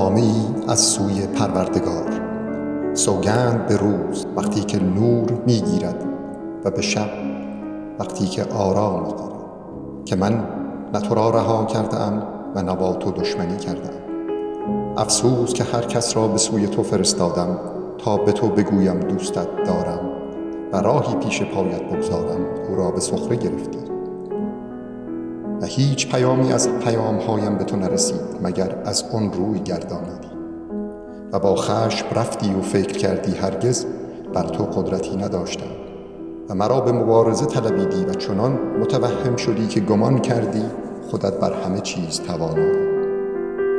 نامه ای از سوی پروردگار. سوگند به روز وقتی که نور می‌گیرد و به شب وقتی که آرام می‌گیرد که من نه تو را رها کرده ام و نه با تو دشمنی کردم افسوس که هر کس را به سوی تو فرستادم تا به تو بگویم دوستت دارم و راهی پیش پایت بگذارم او را به سخره گرفتی. و هیچ پیامی از پیامهایم به تو نرسید مگر از آن روی گردانیدی. و با خشم رفتی و فکر کردی هرگز بر تو قدرتی نداشتم. و مرا به مبارزه طلبیدی و چنان متوهم شدی که گمان کردی خودت بر همه چیز توانایی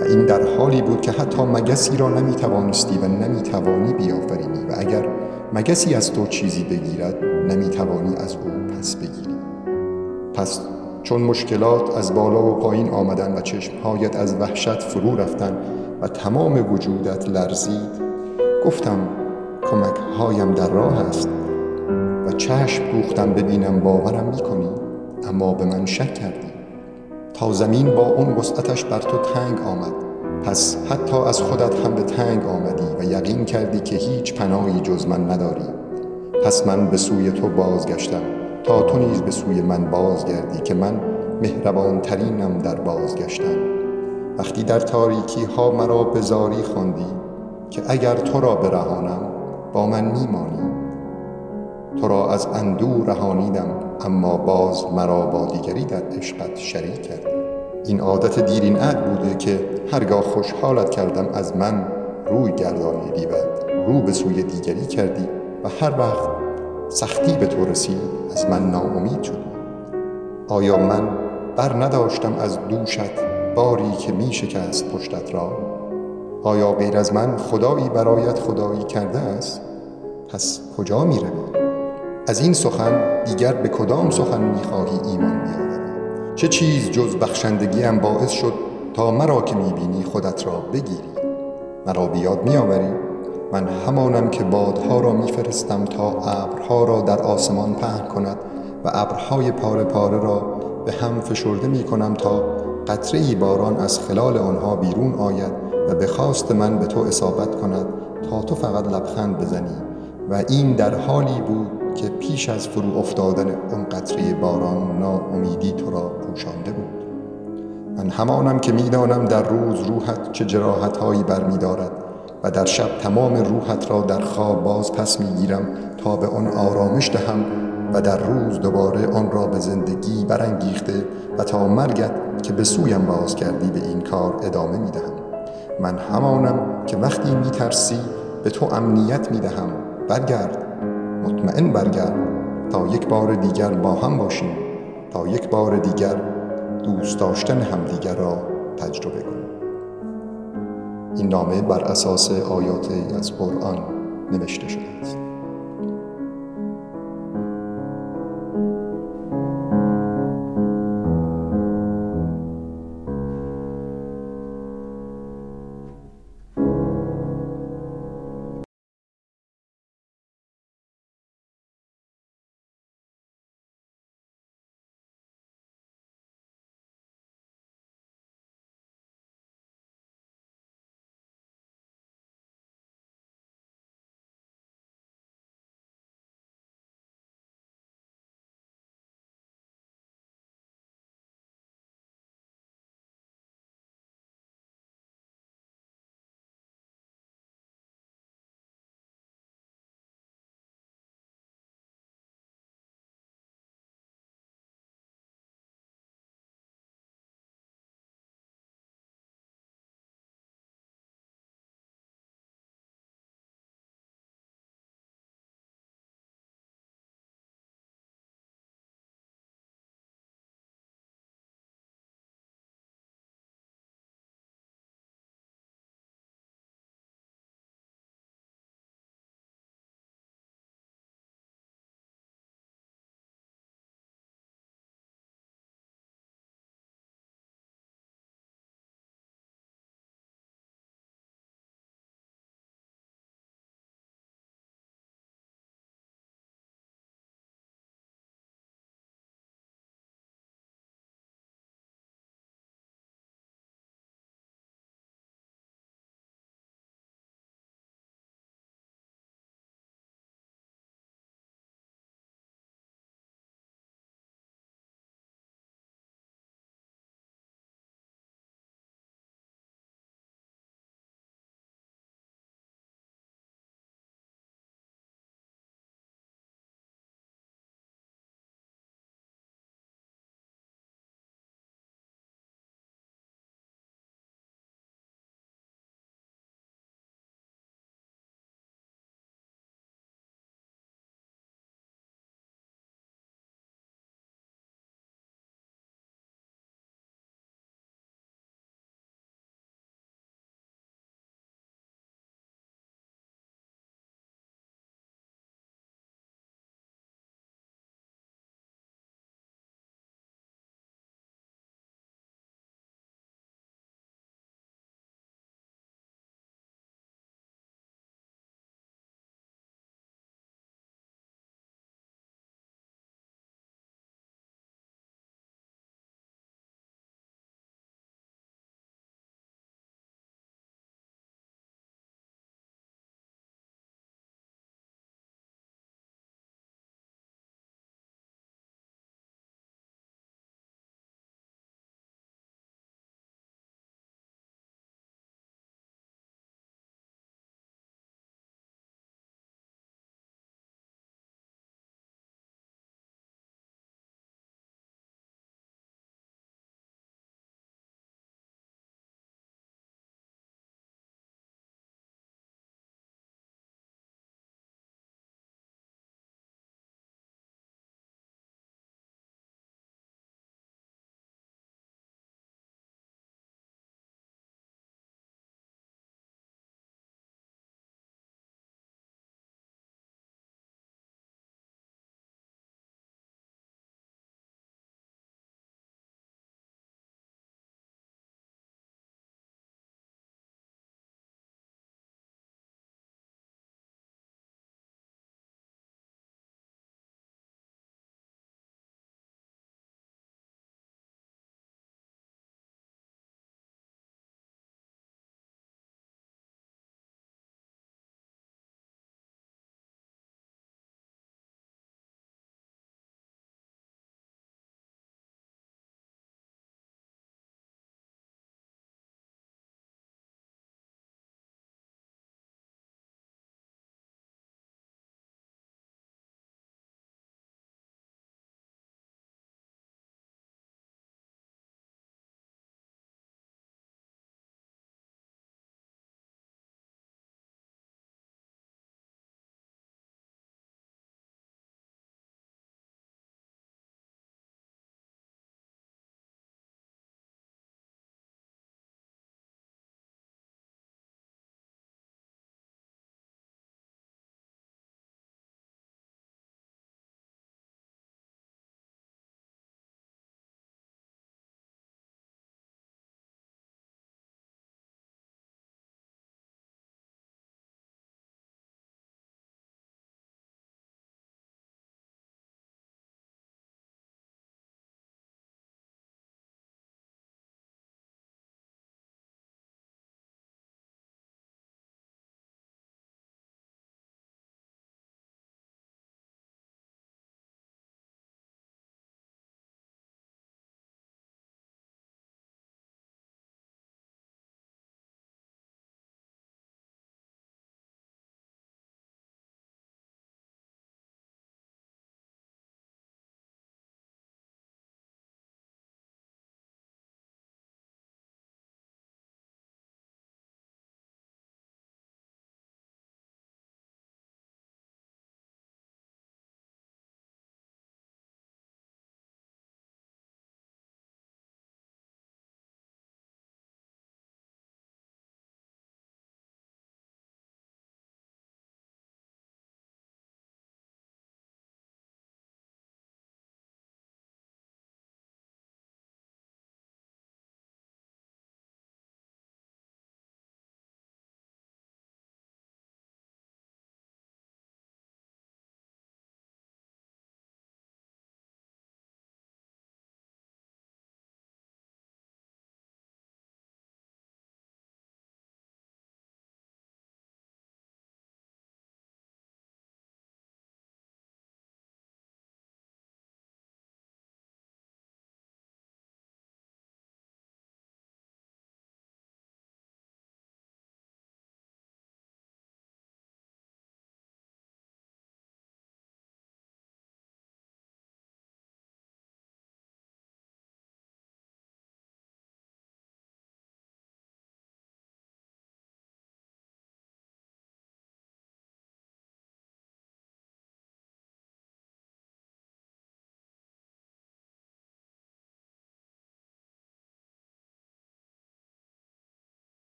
و این در حالی بود که حتی مگسی را نمی توانستی و نمی توانی بیافرینی و اگر مگسی از تو چیزی بگیرد نمی توانی از او پس بگیری. پس چون مشکلات از بالا و پایین آمدن و چشمهایت از وحشت فرو رفتن و تمام وجودت لرزید گفتم کمک هایم در راه است و چشم دوختم ببینم باورم می‌کنی اما به من شک کردی. تا زمین با اون وسعتش بر تو تنگ آمد پس حتی از خودت هم به تنگ آمدی و یقین کردی که هیچ پناهی جز من نداری. پس من به سوی تو بازگشتم. تا تو نیز به سوی من بازگردی که من مهربان ترینم در بازگشتن. وقتی در تاریکی ها مرا به زاری خواندی که اگر تو را برهانم با من میمانی. تو را از اندو رهانیدم اما باز مرا با دیگری در عشقت شریک کرد این عادت دیرین عهد بوده که هرگاه خوشحالت کردم از من روی گردانیدی و رو به سوی دیگری کردی و هر وقت سختی به تو رسید از من ناامید شدی. آیا من بر نداشتم از دوشت باری که می شکست پشتت را؟ آیا غیر از من خدایی برایت خدایی کرده است؟ پس کجا می روی؟ از این سخن دیگر به کدام سخن می خواهی ایمان بیاوری؟ چه چیز جز بخشندگیم باعث شد تا مرا که می بینی خودت را بگیری؟ مرا بیاد می آوری من همانم که بادها را میفرستم تا ابرها را در آسمان پهن کند و ابرهای پاره پاره را به هم فشرده می کنم تا قطره باران از خلال آنها بیرون آید و به خواست من به تو اصابت کند تا تو فقط لبخند بزنی و این در حالی بود که پیش از فرو افتادن اون قطره باران ناامیدی تو را پوشانده بود. من همانم که می‌دانم در روز روحت چه جراحتهایی برمیدارد و در شب تمام روحت را در خواب باز پس می‌گیرم تا به آن آرامش دهم و در روز دوباره آن را به زندگی برانگیخته و تا مرگت که به سویم باز کردی به این کار ادامه می دهم من همانم که وقتی می ترسی به تو امنیت می دهم برگرد. مطمئن برگرد. تا یک بار دیگر با هم باشیم. تا یک بار دیگر دوست داشتن همدیگر را تجربه کنیم. این نامه بر اساس آیات از قرآن نوشته شده است.